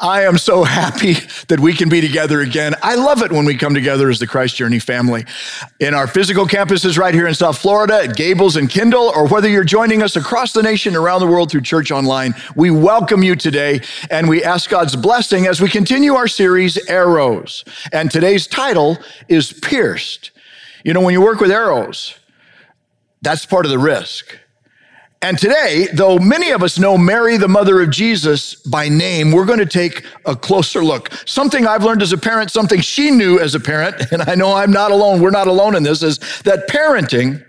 I am so happy that we can be together again. I love it when we come together as the Christ Journey family. In our physical campuses right here in South Florida at Gables and Kendall, or whether you're joining us across the nation, around the world through church online, we welcome you today and we ask God's blessing as we continue our series, Arrows. And today's title is Pierced. You know, when you work with arrows, that's part of the risk. And today, though many of us know Mary, the mother of Jesus, by name, we're going to take a closer look. Something I've learned as a parent, something she knew as a parent, and I know I'm not alone, we're not alone in this, is that parenting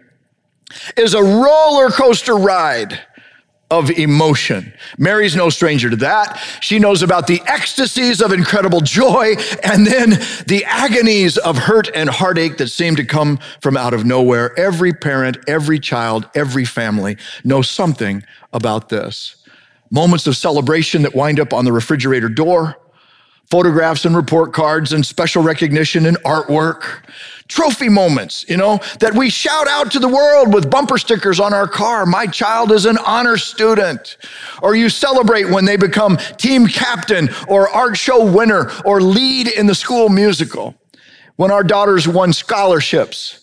is a roller coaster ride of emotion. Mary's no stranger to that. She knows about the ecstasies of incredible joy and then the agonies of hurt and heartache that seem to come from out of nowhere. Every parent, every child, every family knows something about this. Moments of celebration that wind up on the refrigerator door, photographs and report cards and special recognition and artwork trophy moments, you know, that we shout out to the world with bumper stickers on our car. My child is an honor student. Or you celebrate when they become team captain or art show winner or lead in the school musical. When our daughters won scholarships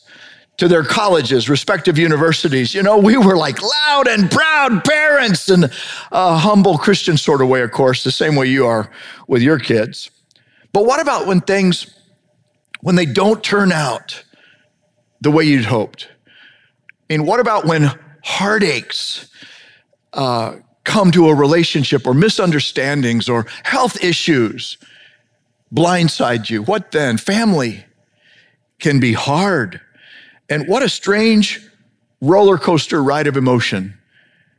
to their colleges, respective universities. You know, we were like loud and proud parents in a humble Christian sort of way, of course, the same way you are with your kids. But what about when things when they don't turn out the way you'd hoped? I mean, what about when heartaches uh, come to a relationship or misunderstandings or health issues blindside you? What then? Family can be hard. And what a strange roller coaster ride of emotion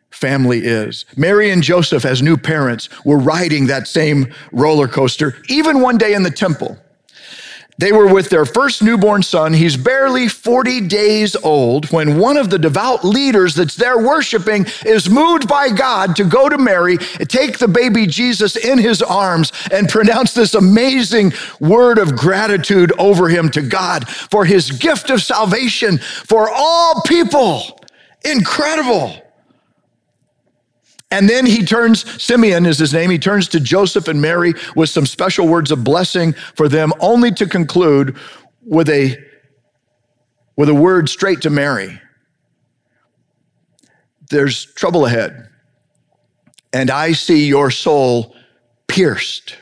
family is. Mary and Joseph, as new parents, were riding that same roller coaster, even one day in the temple. They were with their first newborn son. He's barely 40 days old when one of the devout leaders that's there worshiping is moved by God to go to Mary, take the baby Jesus in his arms, and pronounce this amazing word of gratitude over him to God for his gift of salvation for all people. Incredible. And then he turns, Simeon is his name, he turns to Joseph and Mary with some special words of blessing for them, only to conclude with a, with a word straight to Mary. There's trouble ahead, and I see your soul pierced.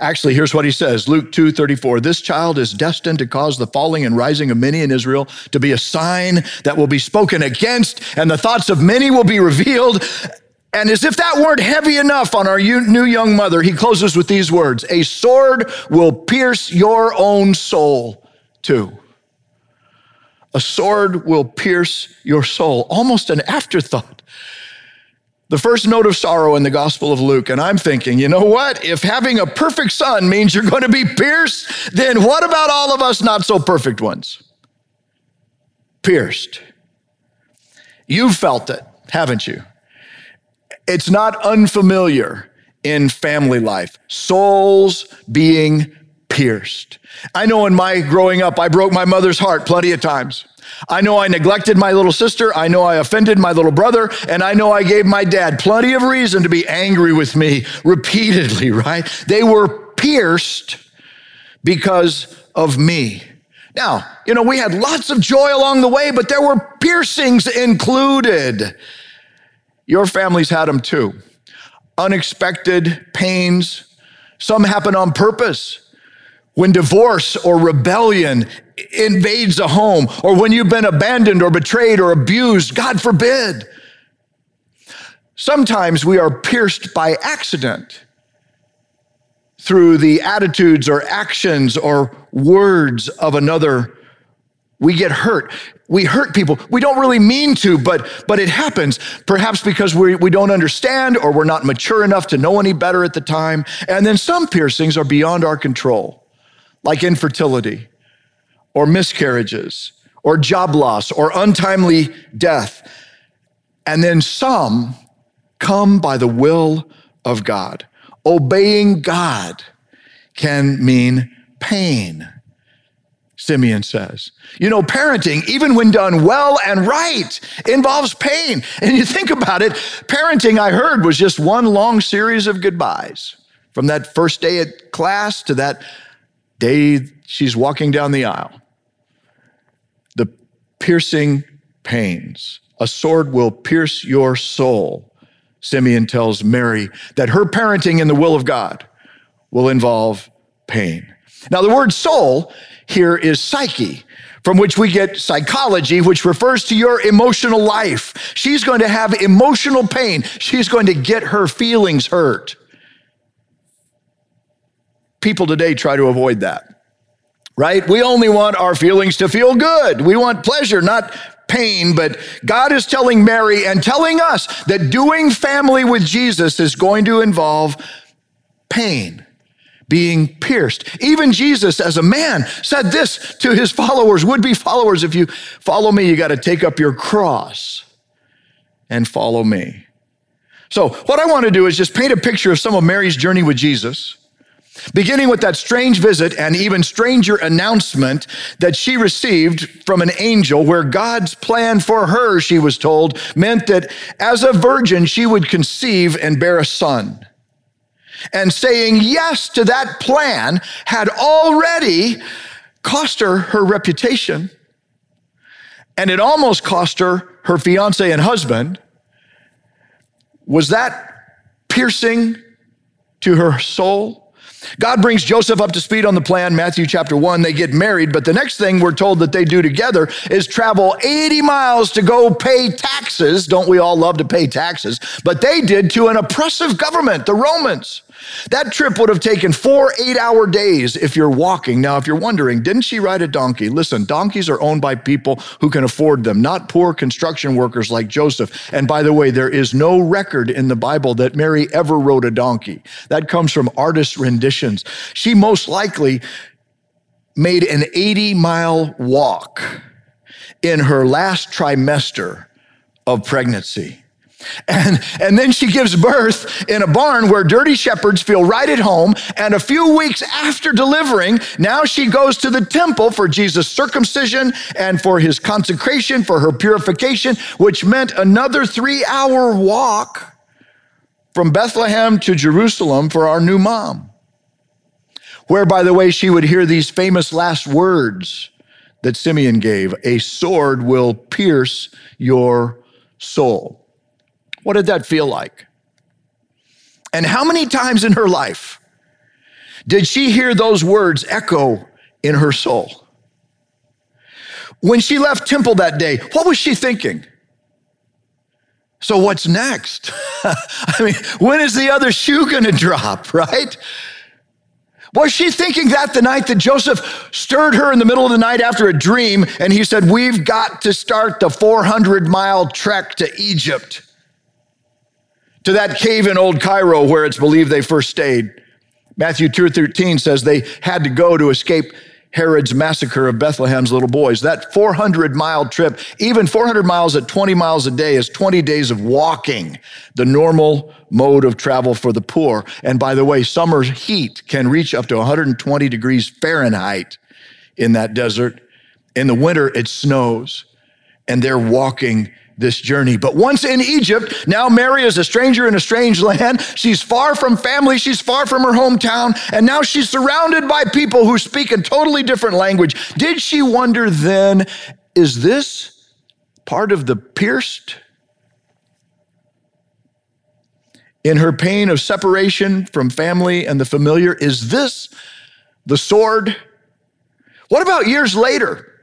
Actually, here's what he says Luke 2 34. This child is destined to cause the falling and rising of many in Israel to be a sign that will be spoken against, and the thoughts of many will be revealed. And as if that weren't heavy enough on our new young mother, he closes with these words A sword will pierce your own soul too. A sword will pierce your soul. Almost an afterthought. The first note of sorrow in the Gospel of Luke. And I'm thinking, you know what? If having a perfect son means you're going to be pierced, then what about all of us not so perfect ones? Pierced. You've felt it, haven't you? It's not unfamiliar in family life. Souls being pierced. I know in my growing up, I broke my mother's heart plenty of times. I know I neglected my little sister. I know I offended my little brother. And I know I gave my dad plenty of reason to be angry with me repeatedly, right? They were pierced because of me. Now, you know, we had lots of joy along the way, but there were piercings included. Your family's had them too. Unexpected pains. Some happen on purpose. When divorce or rebellion invades a home, or when you've been abandoned or betrayed or abused, God forbid. Sometimes we are pierced by accident through the attitudes or actions or words of another. We get hurt we hurt people. We don't really mean to, but, but it happens. Perhaps because we, we don't understand or we're not mature enough to know any better at the time. And then some piercings are beyond our control, like infertility or miscarriages or job loss or untimely death. And then some come by the will of God. Obeying God can mean pain Simeon says. You know, parenting, even when done well and right, involves pain. And you think about it, parenting, I heard, was just one long series of goodbyes from that first day at class to that day she's walking down the aisle. The piercing pains. A sword will pierce your soul. Simeon tells Mary that her parenting in the will of God will involve pain. Now, the word soul here is psyche, from which we get psychology, which refers to your emotional life. She's going to have emotional pain. She's going to get her feelings hurt. People today try to avoid that, right? We only want our feelings to feel good. We want pleasure, not pain, but God is telling Mary and telling us that doing family with Jesus is going to involve pain, being pierced. Even Jesus, as a man, said this to his followers, would be followers if you follow me, you got to take up your cross and follow me. So, what I want to do is just paint a picture of some of Mary's journey with Jesus beginning with that strange visit and even stranger announcement that she received from an angel, where God's plan for her, she was told, meant that as a virgin, she would conceive and bear a son. And saying yes to that plan had already cost her her reputation, and it almost cost her her fiance and husband. Was that piercing to her soul? God brings Joseph up to speed on the plan, Matthew chapter 1. They get married, but the next thing we're told that they do together is travel 80 miles to go pay taxes. Don't we all love to pay taxes? But they did to an oppressive government, the Romans. That trip would have taken four eight hour days if you're walking. Now, if you're wondering, didn't she ride a donkey? Listen, donkeys are owned by people who can afford them, not poor construction workers like Joseph. And by the way, there is no record in the Bible that Mary ever rode a donkey. That comes from artist renditions. She most likely made an 80 mile walk in her last trimester of pregnancy. And, and then she gives birth in a barn where dirty shepherds feel right at home. And a few weeks after delivering, now she goes to the temple for Jesus' circumcision and for his consecration, for her purification, which meant another three hour walk from Bethlehem to Jerusalem for our new mom. Where, by the way, she would hear these famous last words that Simeon gave a sword will pierce your soul. What did that feel like? And how many times in her life did she hear those words echo in her soul? When she left temple that day, what was she thinking? So, what's next? I mean, when is the other shoe gonna drop, right? Was she thinking that the night that Joseph stirred her in the middle of the night after a dream and he said, We've got to start the 400 mile trek to Egypt? To that cave in Old Cairo where it's believed they first stayed. Matthew 2:13 says they had to go to escape Herod's massacre of Bethlehem's little boys. That 400 mile trip, even 400 miles at 20 miles a day, is 20 days of walking, the normal mode of travel for the poor. And by the way, summer heat can reach up to 120 degrees Fahrenheit in that desert. In the winter, it snows, and they're walking this journey. But once in Egypt, now Mary is a stranger in a strange land. She's far from family. She's far from her hometown. And now she's surrounded by people who speak a totally different language. Did she wonder then, is this part of the pierced? In her pain of separation from family and the familiar, is this the sword? What about years later?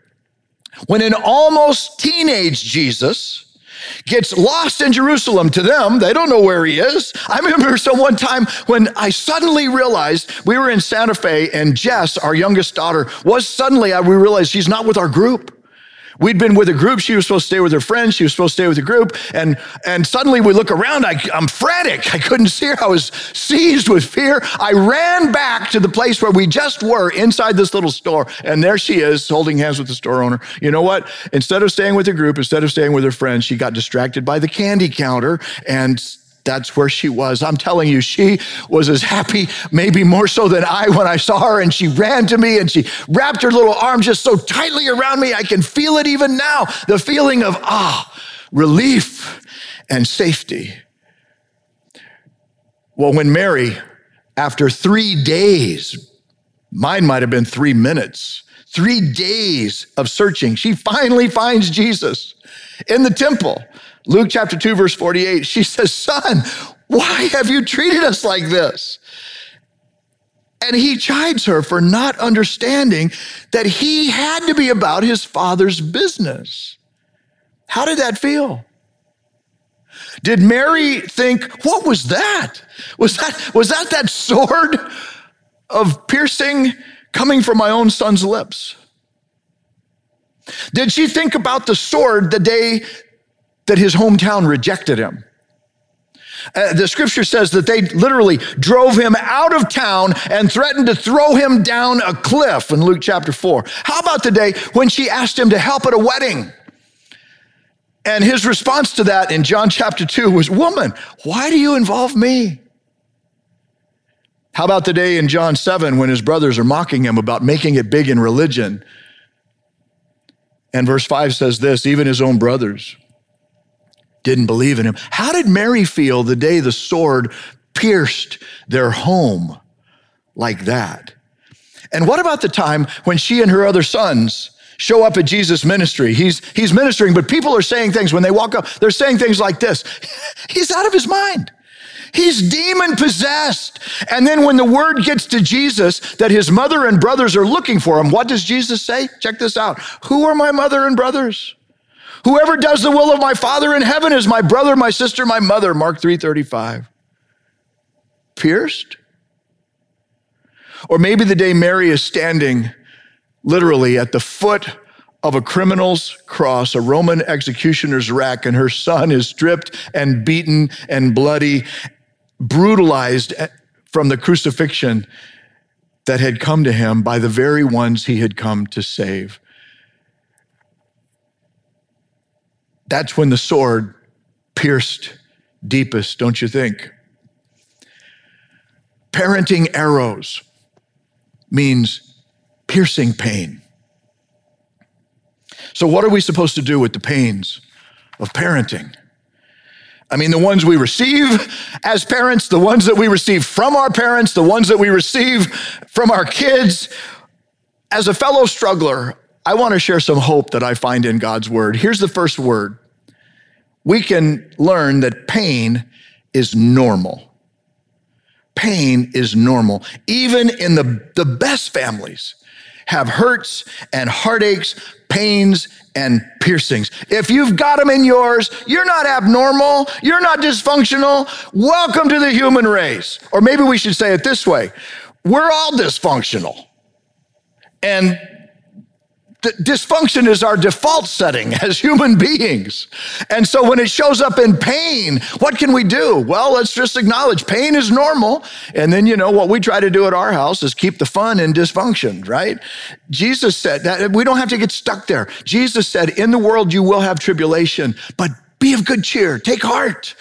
When an almost teenage Jesus gets lost in Jerusalem to them, they don't know where he is. I remember so one time when I suddenly realized we were in Santa Fe and Jess, our youngest daughter, was suddenly, we realized she's not with our group. We'd been with a group. She was supposed to stay with her friends. She was supposed to stay with a group. And, and suddenly we look around. I, I'm frantic. I couldn't see her. I was seized with fear. I ran back to the place where we just were inside this little store. And there she is holding hands with the store owner. You know what? Instead of staying with the group, instead of staying with her friends, she got distracted by the candy counter and that's where she was. I'm telling you, she was as happy, maybe more so than I when I saw her. And she ran to me and she wrapped her little arm just so tightly around me. I can feel it even now the feeling of ah, relief and safety. Well, when Mary after three days, mine might have been three minutes, three days of searching, she finally finds Jesus in the temple. Luke chapter 2, verse 48, she says, Son, why have you treated us like this? And he chides her for not understanding that he had to be about his father's business. How did that feel? Did Mary think, what was that? Was that was that that sword of piercing coming from my own son's lips? Did she think about the sword the day that his hometown rejected him? Uh, the scripture says that they literally drove him out of town and threatened to throw him down a cliff in Luke chapter 4. How about the day when she asked him to help at a wedding? And his response to that in John chapter 2 was, Woman, why do you involve me? How about the day in John 7 when his brothers are mocking him about making it big in religion? And verse 5 says this even his own brothers didn't believe in him. How did Mary feel the day the sword pierced their home like that? And what about the time when she and her other sons show up at Jesus' ministry? He's, he's ministering, but people are saying things when they walk up, they're saying things like this He's out of his mind. He's demon possessed. And then when the word gets to Jesus that his mother and brothers are looking for him, what does Jesus say? Check this out. Who are my mother and brothers? Whoever does the will of my Father in heaven is my brother, my sister, my mother. Mark 3:35. Pierced? Or maybe the day Mary is standing literally at the foot of a criminal's cross, a Roman executioner's rack, and her son is stripped and beaten and bloody, brutalized from the crucifixion that had come to him by the very ones he had come to save. That's when the sword pierced deepest, don't you think? Parenting arrows means piercing pain. So, what are we supposed to do with the pains of parenting? I mean, the ones we receive as parents, the ones that we receive from our parents, the ones that we receive from our kids. As a fellow struggler, I want to share some hope that I find in God's word. Here's the first word we can learn that pain is normal. Pain is normal. Even in the, the best families have hurts and heartaches, pains and piercings. If you've got them in yours, you're not abnormal, you're not dysfunctional. Welcome to the human race. Or maybe we should say it this way we're all dysfunctional. And dysfunction is our default setting as human beings. And so when it shows up in pain, what can we do? Well, let's just acknowledge pain is normal. And then, you know, what we try to do at our house is keep the fun in dysfunction, right? Jesus said that we don't have to get stuck there. Jesus said, in the world you will have tribulation, but be of good cheer, take heart.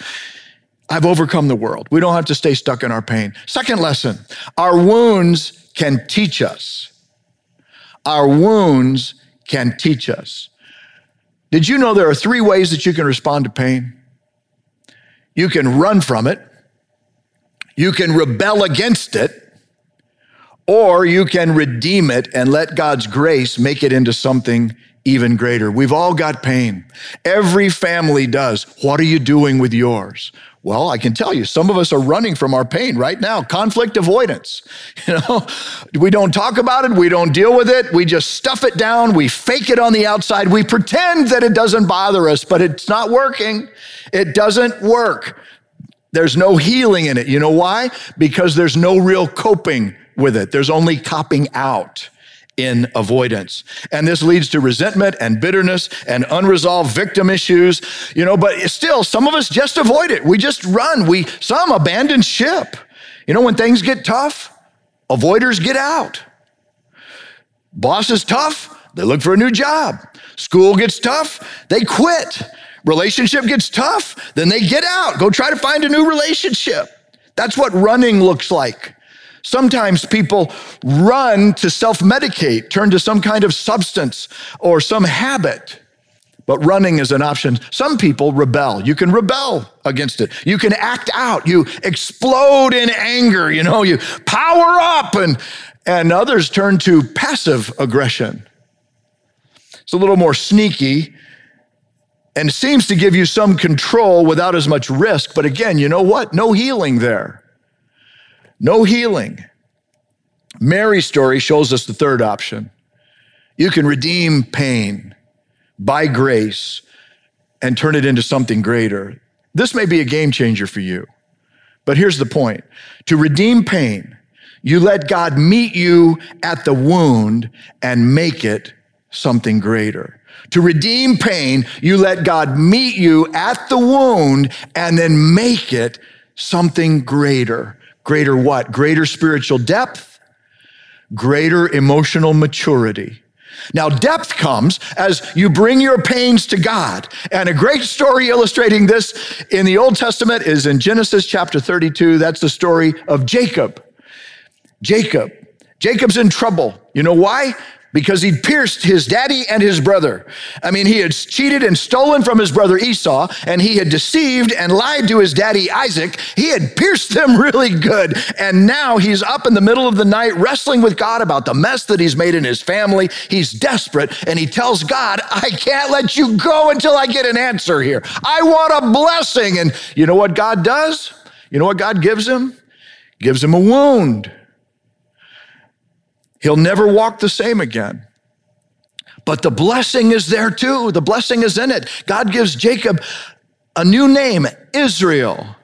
I've overcome the world. We don't have to stay stuck in our pain. Second lesson, our wounds can teach us our wounds can teach us. Did you know there are three ways that you can respond to pain? You can run from it, you can rebel against it, or you can redeem it and let God's grace make it into something even greater. We've all got pain. Every family does. What are you doing with yours? Well, I can tell you, some of us are running from our pain right now. Conflict avoidance. You know, we don't talk about it. We don't deal with it. We just stuff it down. We fake it on the outside. We pretend that it doesn't bother us, but it's not working. It doesn't work. There's no healing in it. You know why? Because there's no real coping with it. There's only copping out in avoidance. And this leads to resentment and bitterness and unresolved victim issues, you know, but still some of us just avoid it. We just run. We some abandon ship. You know when things get tough, avoiders get out. Boss is tough, they look for a new job. School gets tough, they quit. Relationship gets tough, then they get out, go try to find a new relationship. That's what running looks like. Sometimes people run to self medicate, turn to some kind of substance or some habit. but running is an option. Some people rebel. You can rebel against it. You can act out. You explode in anger. You know, you power up, and, and others turn to passive aggression. It's a little more sneaky and seems to give you some control without as much risk. But again, you know what? No healing there. No healing. Mary's story shows us the third option. You can redeem pain by grace and turn it into something greater. This may be a game changer for you. But here's the point to redeem pain, you let God meet you at the wound and make it something greater. To redeem pain, you let God meet you at the wound and then make it something greater. Greater what? Greater spiritual depth, greater emotional maturity. Now, depth comes as you bring your pains to God. And a great story illustrating this in the Old Testament is in Genesis chapter 32. That's the story of Jacob. Jacob. Jacob's in trouble. You know why? Because he'd pierced his daddy and his brother. I mean, he had cheated and stolen from his brother Esau, and he had deceived and lied to his daddy Isaac. He had pierced them really good. And now he's up in the middle of the night wrestling with God about the mess that he's made in his family. He's desperate, and he tells God, I can't let you go until I get an answer here. I want a blessing. And you know what God does? You know what God gives him? Gives him a wound. He'll never walk the same again. But the blessing is there too. The blessing is in it. God gives Jacob a new name, Israel,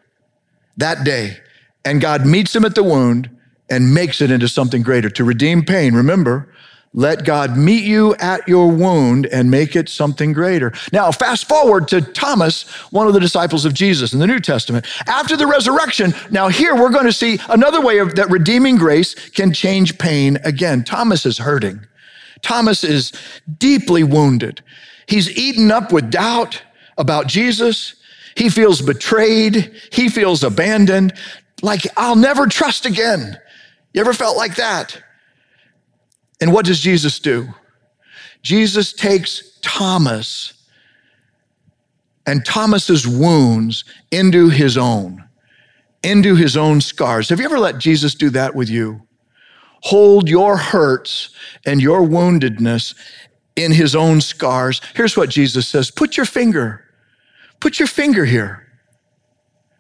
that day. And God meets him at the wound and makes it into something greater to redeem pain. Remember, let God meet you at your wound and make it something greater. Now, fast forward to Thomas, one of the disciples of Jesus in the New Testament. After the resurrection, now here we're going to see another way of that redeeming grace can change pain again. Thomas is hurting. Thomas is deeply wounded. He's eaten up with doubt about Jesus. He feels betrayed. He feels abandoned. Like, I'll never trust again. You ever felt like that? And what does Jesus do? Jesus takes Thomas and Thomas's wounds into his own, into his own scars. Have you ever let Jesus do that with you? Hold your hurts and your woundedness in his own scars. Here's what Jesus says Put your finger, put your finger here.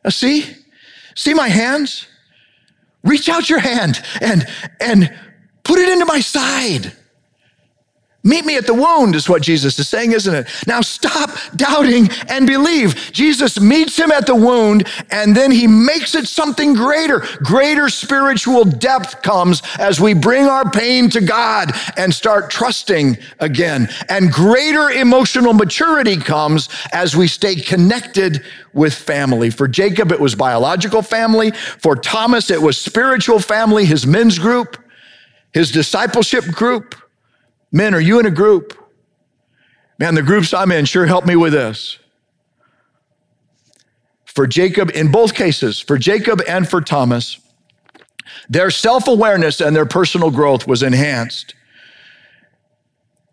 Now, see? See my hands? Reach out your hand and, and Put it into my side. Meet me at the wound, is what Jesus is saying, isn't it? Now stop doubting and believe. Jesus meets him at the wound and then he makes it something greater. Greater spiritual depth comes as we bring our pain to God and start trusting again. And greater emotional maturity comes as we stay connected with family. For Jacob, it was biological family. For Thomas, it was spiritual family, his men's group his discipleship group. Men, are you in a group? Man, the groups I'm in sure help me with this. For Jacob, in both cases, for Jacob and for Thomas, their self awareness and their personal growth was enhanced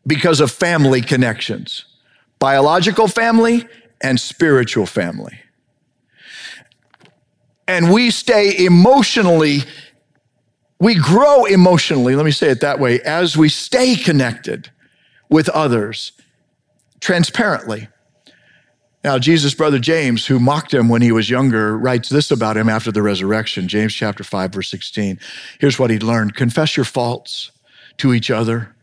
because of family connections biological family and spiritual family. And we stay emotionally we grow emotionally, let me say it that way, as we stay connected with others transparently. Now, Jesus' brother James, who mocked him when he was younger, writes this about him after the resurrection James chapter 5, verse 16. Here's what he learned Confess your faults to each other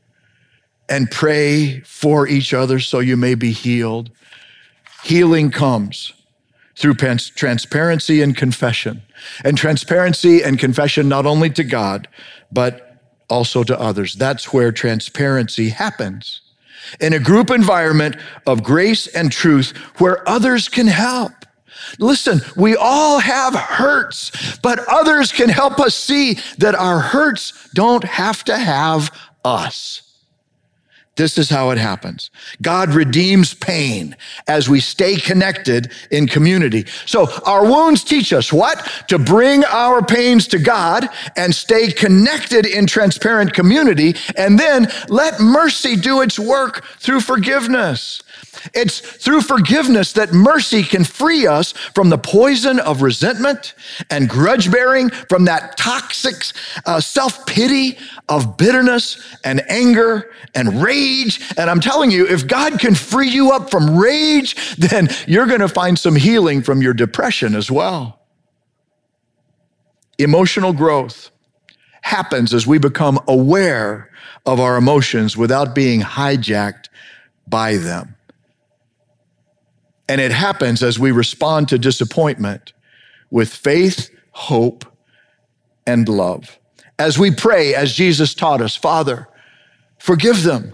and pray for each other so you may be healed. Healing comes through transparency and confession. And transparency and confession not only to God, but also to others. That's where transparency happens. In a group environment of grace and truth where others can help. Listen, we all have hurts, but others can help us see that our hurts don't have to have us. This is how it happens. God redeems pain as we stay connected in community. So our wounds teach us what? To bring our pains to God and stay connected in transparent community and then let mercy do its work through forgiveness. It's through forgiveness that mercy can free us from the poison of resentment and grudge bearing, from that toxic uh, self pity of bitterness and anger and rage. And I'm telling you, if God can free you up from rage, then you're going to find some healing from your depression as well. Emotional growth happens as we become aware of our emotions without being hijacked by them. And it happens as we respond to disappointment with faith, hope, and love. As we pray, as Jesus taught us, Father, forgive them.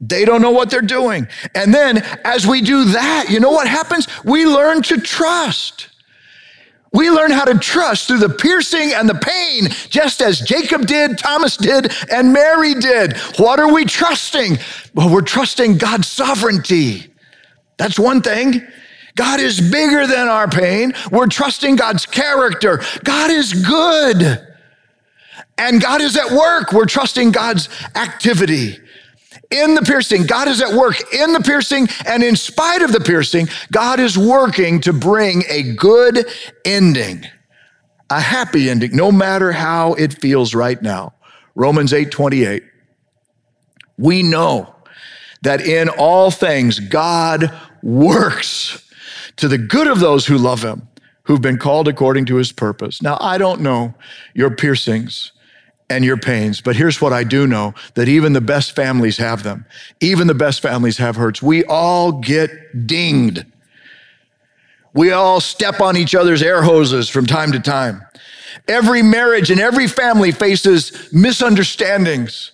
They don't know what they're doing. And then as we do that, you know what happens? We learn to trust. We learn how to trust through the piercing and the pain, just as Jacob did, Thomas did, and Mary did. What are we trusting? Well, we're trusting God's sovereignty. That's one thing. God is bigger than our pain. We're trusting God's character. God is good. And God is at work. We're trusting God's activity. In the piercing, God is at work in the piercing, and in spite of the piercing, God is working to bring a good ending, a happy ending, no matter how it feels right now. Romans 8 28. We know that in all things God works to the good of those who love him, who've been called according to his purpose. Now, I don't know your piercings and your pains, but here's what I do know that even the best families have them. Even the best families have hurts. We all get dinged. We all step on each other's air hoses from time to time. Every marriage and every family faces misunderstandings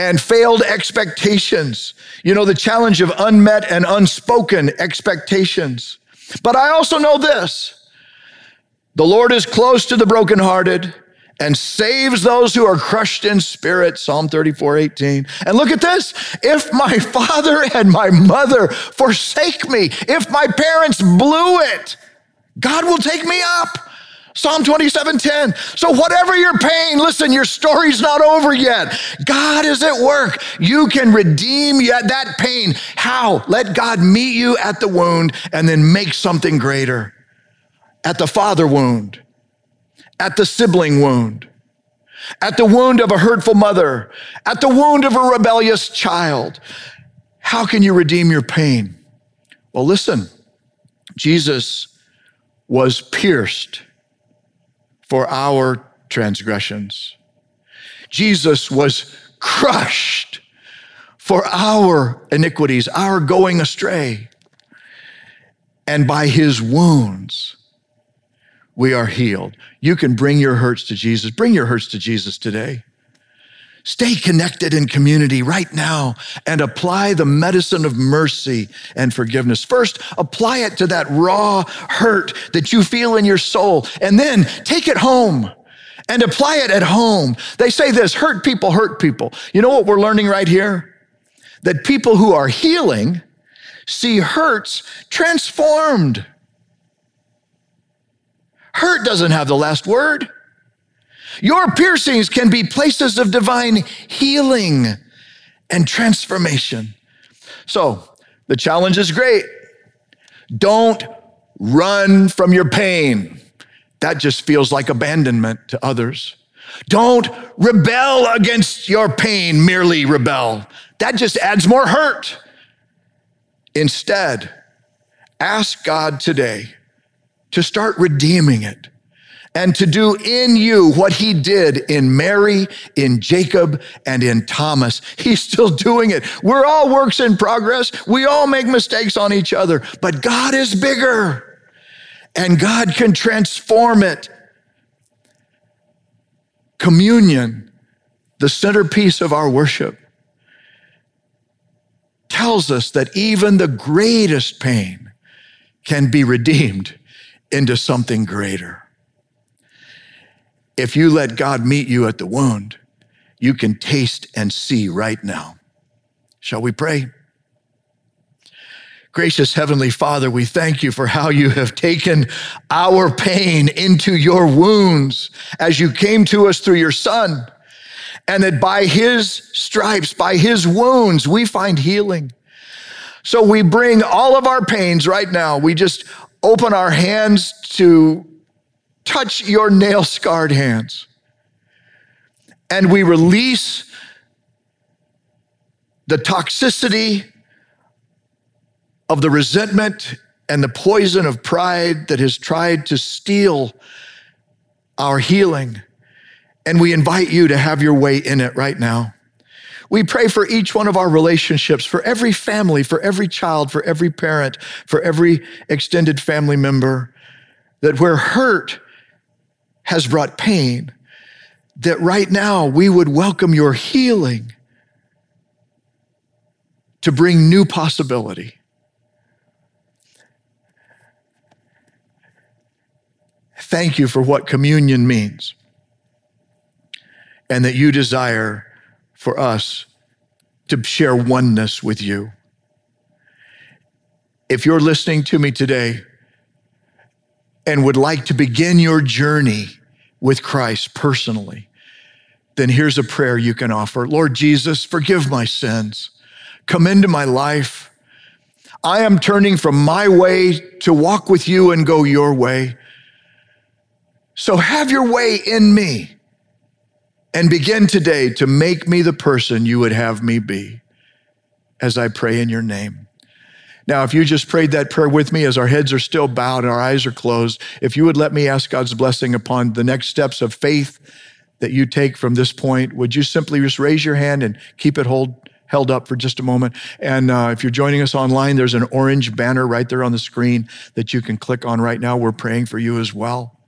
and failed expectations. You know, the challenge of unmet and unspoken expectations. But I also know this the Lord is close to the brokenhearted and saves those who are crushed in spirit. Psalm 34, 18. And look at this. If my father and my mother forsake me, if my parents blew it, God will take me up. Psalm 27 10. So, whatever your pain, listen, your story's not over yet. God is at work. You can redeem yet that pain. How? Let God meet you at the wound and then make something greater. At the father wound, at the sibling wound, at the wound of a hurtful mother, at the wound of a rebellious child. How can you redeem your pain? Well, listen, Jesus was pierced for our transgressions. Jesus was crushed for our iniquities, our going astray. And by his wounds, we are healed. You can bring your hurts to Jesus. Bring your hurts to Jesus today. Stay connected in community right now and apply the medicine of mercy and forgiveness. First, apply it to that raw hurt that you feel in your soul, and then take it home and apply it at home. They say this hurt people hurt people. You know what we're learning right here? That people who are healing see hurts transformed. Hurt doesn't have the last word. Your piercings can be places of divine healing and transformation. So the challenge is great. Don't run from your pain. That just feels like abandonment to others. Don't rebel against your pain, merely rebel. That just adds more hurt. Instead, ask God today to start redeeming it and to do in you what he did in Mary, in Jacob, and in Thomas. He's still doing it. We're all works in progress. We all make mistakes on each other, but God is bigger and God can transform it. Communion, the centerpiece of our worship, tells us that even the greatest pain can be redeemed into something greater. If you let God meet you at the wound, you can taste and see right now. Shall we pray? Gracious Heavenly Father, we thank you for how you have taken our pain into your wounds as you came to us through your Son, and that by his stripes, by his wounds, we find healing. So we bring all of our pains right now. We just open our hands to touch your nail scarred hands. And we release the toxicity of the resentment and the poison of pride that has tried to steal our healing. And we invite you to have your way in it right now. We pray for each one of our relationships, for every family, for every child, for every parent, for every extended family member, that where hurt has brought pain, that right now we would welcome your healing to bring new possibility. Thank you for what communion means and that you desire for us to share oneness with you. If you're listening to me today and would like to begin your journey with Christ personally, then here's a prayer you can offer Lord Jesus, forgive my sins. Come into my life. I am turning from my way to walk with you and go your way. So have your way in me and begin today to make me the person you would have me be as I pray in your name. Now, if you just prayed that prayer with me as our heads are still bowed and our eyes are closed, if you would let me ask God's blessing upon the next steps of faith that you take from this point, would you simply just raise your hand and keep it hold, held up for just a moment? And uh, if you're joining us online, there's an orange banner right there on the screen that you can click on right now. We're praying for you as well.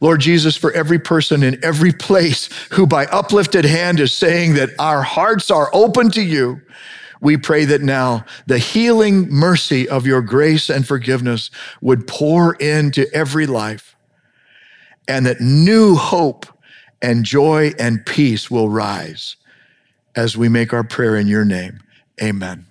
Lord Jesus, for every person in every place who by uplifted hand is saying that our hearts are open to you, we pray that now the healing mercy of your grace and forgiveness would pour into every life and that new hope and joy and peace will rise as we make our prayer in your name. Amen.